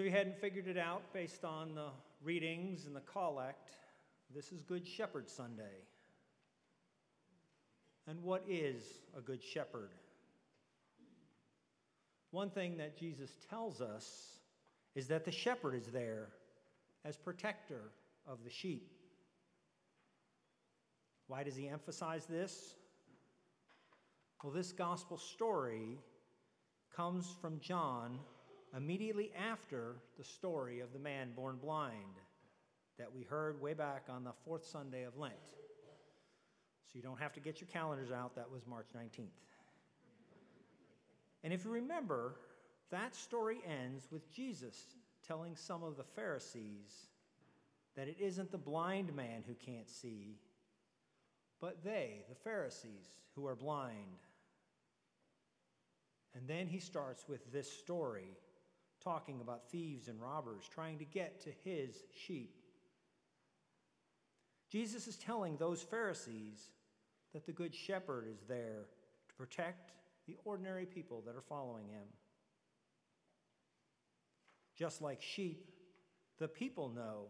So you hadn't figured it out based on the readings and the collect. This is Good Shepherd Sunday. And what is a good shepherd? One thing that Jesus tells us is that the shepherd is there as protector of the sheep. Why does he emphasize this? Well, this gospel story comes from John immediately after the story of the man born blind that we heard way back on the fourth Sunday of Lent. So you don't have to get your calendars out, that was March 19th. And if you remember, that story ends with Jesus telling some of the Pharisees that it isn't the blind man who can't see, but they, the Pharisees, who are blind. And then he starts with this story, talking about thieves and robbers trying to get to his sheep. Jesus is telling those Pharisees that the Good Shepherd is there to protect the ordinary people that are following him. Just like sheep, the people know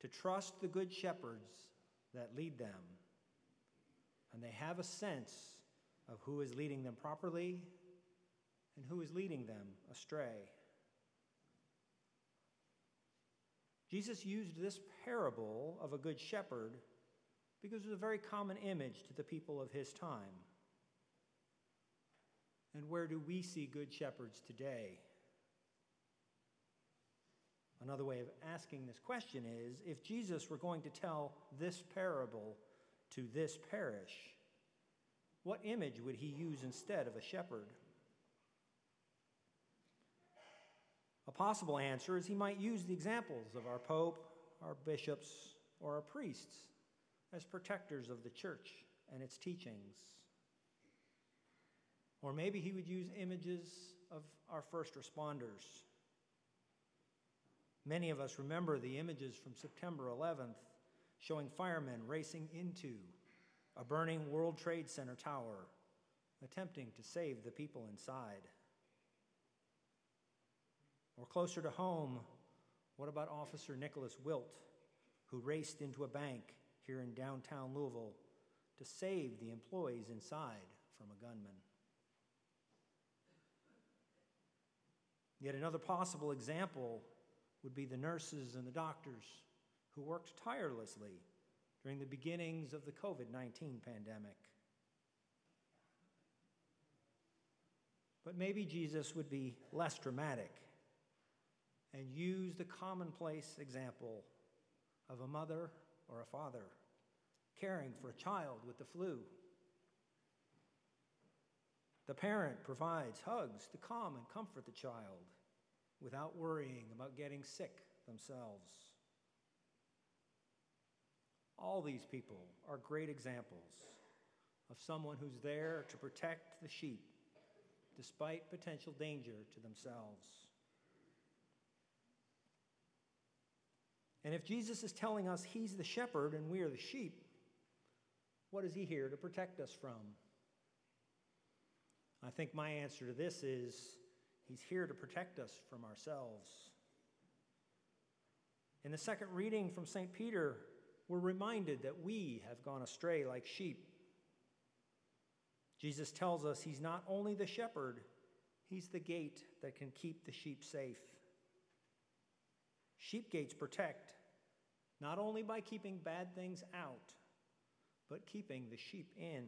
to trust the Good Shepherds that lead them. And they have a sense of who is leading them properly and who is leading them astray. Jesus used this parable of a good shepherd because it was a very common image to the people of his time. And where do we see good shepherds today? Another way of asking this question is if Jesus were going to tell this parable to this parish, what image would he use instead of a shepherd? A possible answer is he might use the examples of our Pope, our bishops, or our priests as protectors of the church and its teachings. Or maybe he would use images of our first responders. Many of us remember the images from September 11th showing firemen racing into a burning World Trade Center tower, attempting to save the people inside. Or closer to home, what about Officer Nickolas Wilt, who raced into a bank here in downtown Louisville to save the employees inside from a gunman? Yet another possible example would be the nurses and the doctors who worked tirelessly during the beginnings of the COVID 19 pandemic. But maybe Jesus would be less dramatic and use the commonplace example of a mother or a father caring for a child with the flu. The parent provides hugs to calm and comfort the child without worrying about getting sick themselves. All these people are great examples of someone who's there to protect the sheep despite potential danger to themselves. And if Jesus is telling us he's the shepherd and we are the sheep, what is he here to protect us from? I think my answer to this is he's here to protect us from ourselves. In the second reading from St. Peter, we're reminded that we have gone astray like sheep. Jesus tells us he's not only the shepherd, he's the gate that can keep the sheep safe. Sheep gates protect, not only by keeping bad things out, but keeping the sheep in.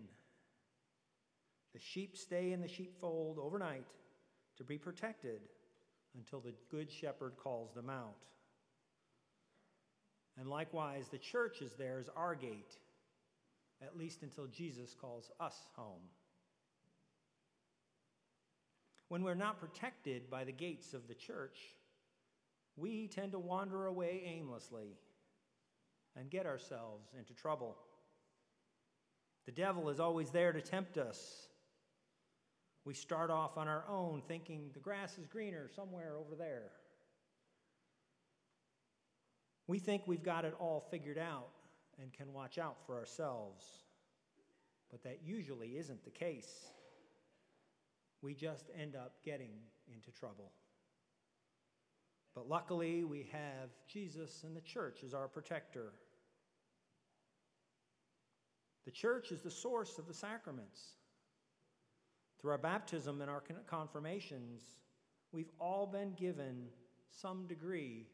The sheep stay in the sheepfold overnight to be protected until the good shepherd calls them out. And likewise, the church is there as our gate, at least until Jesus calls us home. When we're not protected by the gates of the church, we tend to wander away aimlessly and get ourselves into trouble. The devil is always there to tempt us. We start off on our own thinking the grass is greener somewhere over there. We think we've got it all figured out and can watch out for ourselves, but that usually isn't the case. We just end up getting into trouble. But luckily, we have Jesus and the church as our protector. The church is the source of the sacraments. Through our baptism and our confirmations, we've all been given some degree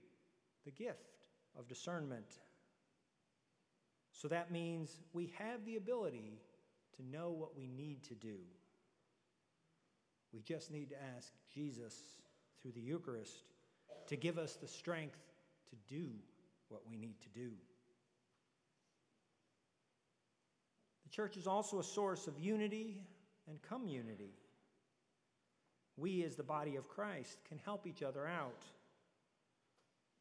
the gift of discernment. So that means we have the ability to know what we need to do. We just need to ask Jesus through the Eucharist to give us the strength to do what we need to do. The church is also a source of unity and community. We, as the body of Christ, can help each other out.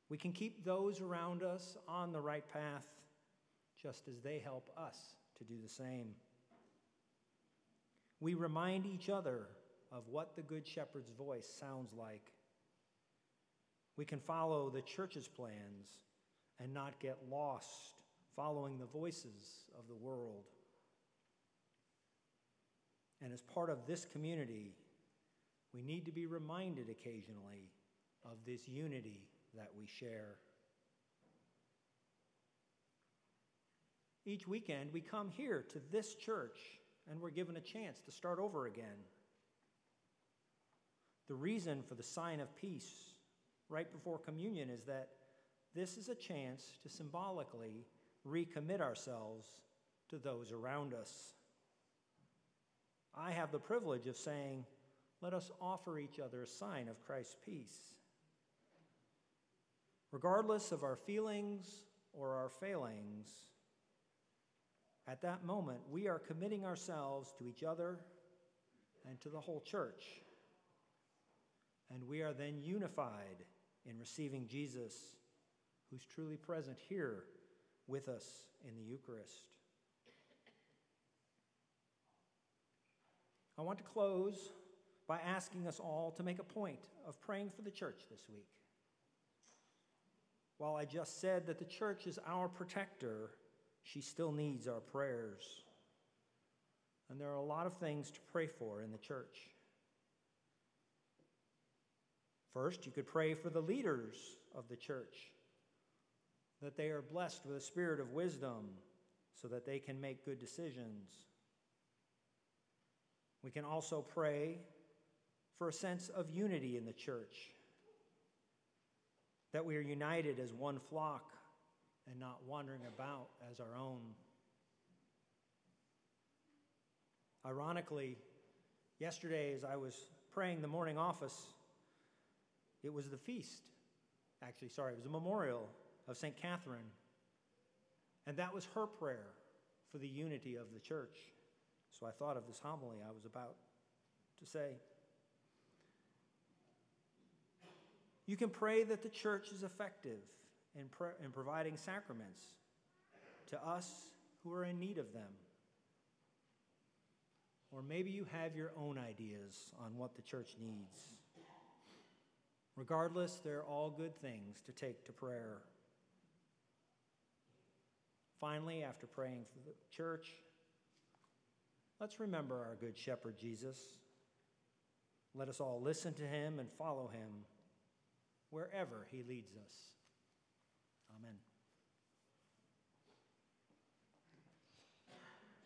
We can keep those around us on the right path just as they help us to do the same. We remind each other of what the Good Shepherd's voice sounds like. We can follow the church's plans and not get lost following the voices of the world. And as part of this community, we need to be reminded occasionally of this unity that we share. Each weekend, we come here to this church and we're given a chance to start over again. The reason for the sign of peace right before communion is that this is a chance to symbolically recommit ourselves to those around us. I have the privilege of saying, let us offer each other a sign of Christ's peace. Regardless of our feelings or our failings, at that moment, we are committing ourselves to each other and to the whole church. And we are then unified in receiving Jesus, who's truly present here with us in the Eucharist. I want to close by asking us all to make a point of praying for the church this week. While I just said that the church is our protector, she still needs our prayers. And there are a lot of things to pray for in the church. First, you could pray for the leaders of the church, that they are blessed with a spirit of wisdom so that they can make good decisions. We can also pray for a sense of unity in the church, that we are united as one flock and not wandering about as our own. Ironically, yesterday as I was praying the morning office, it was the feast. Actually, sorry, it was a memorial of St. Catherine. And that was her prayer for the unity of the church. So I thought of this homily I was about to say. You can pray that the church is effective in, in providing sacraments to us who are in need of them. Or maybe you have your own ideas on what the church needs. Regardless, they're all good things to take to prayer. Finally, after praying for the church, let's remember our Good Shepherd Jesus. Let us all listen to him and follow him wherever he leads us. Amen.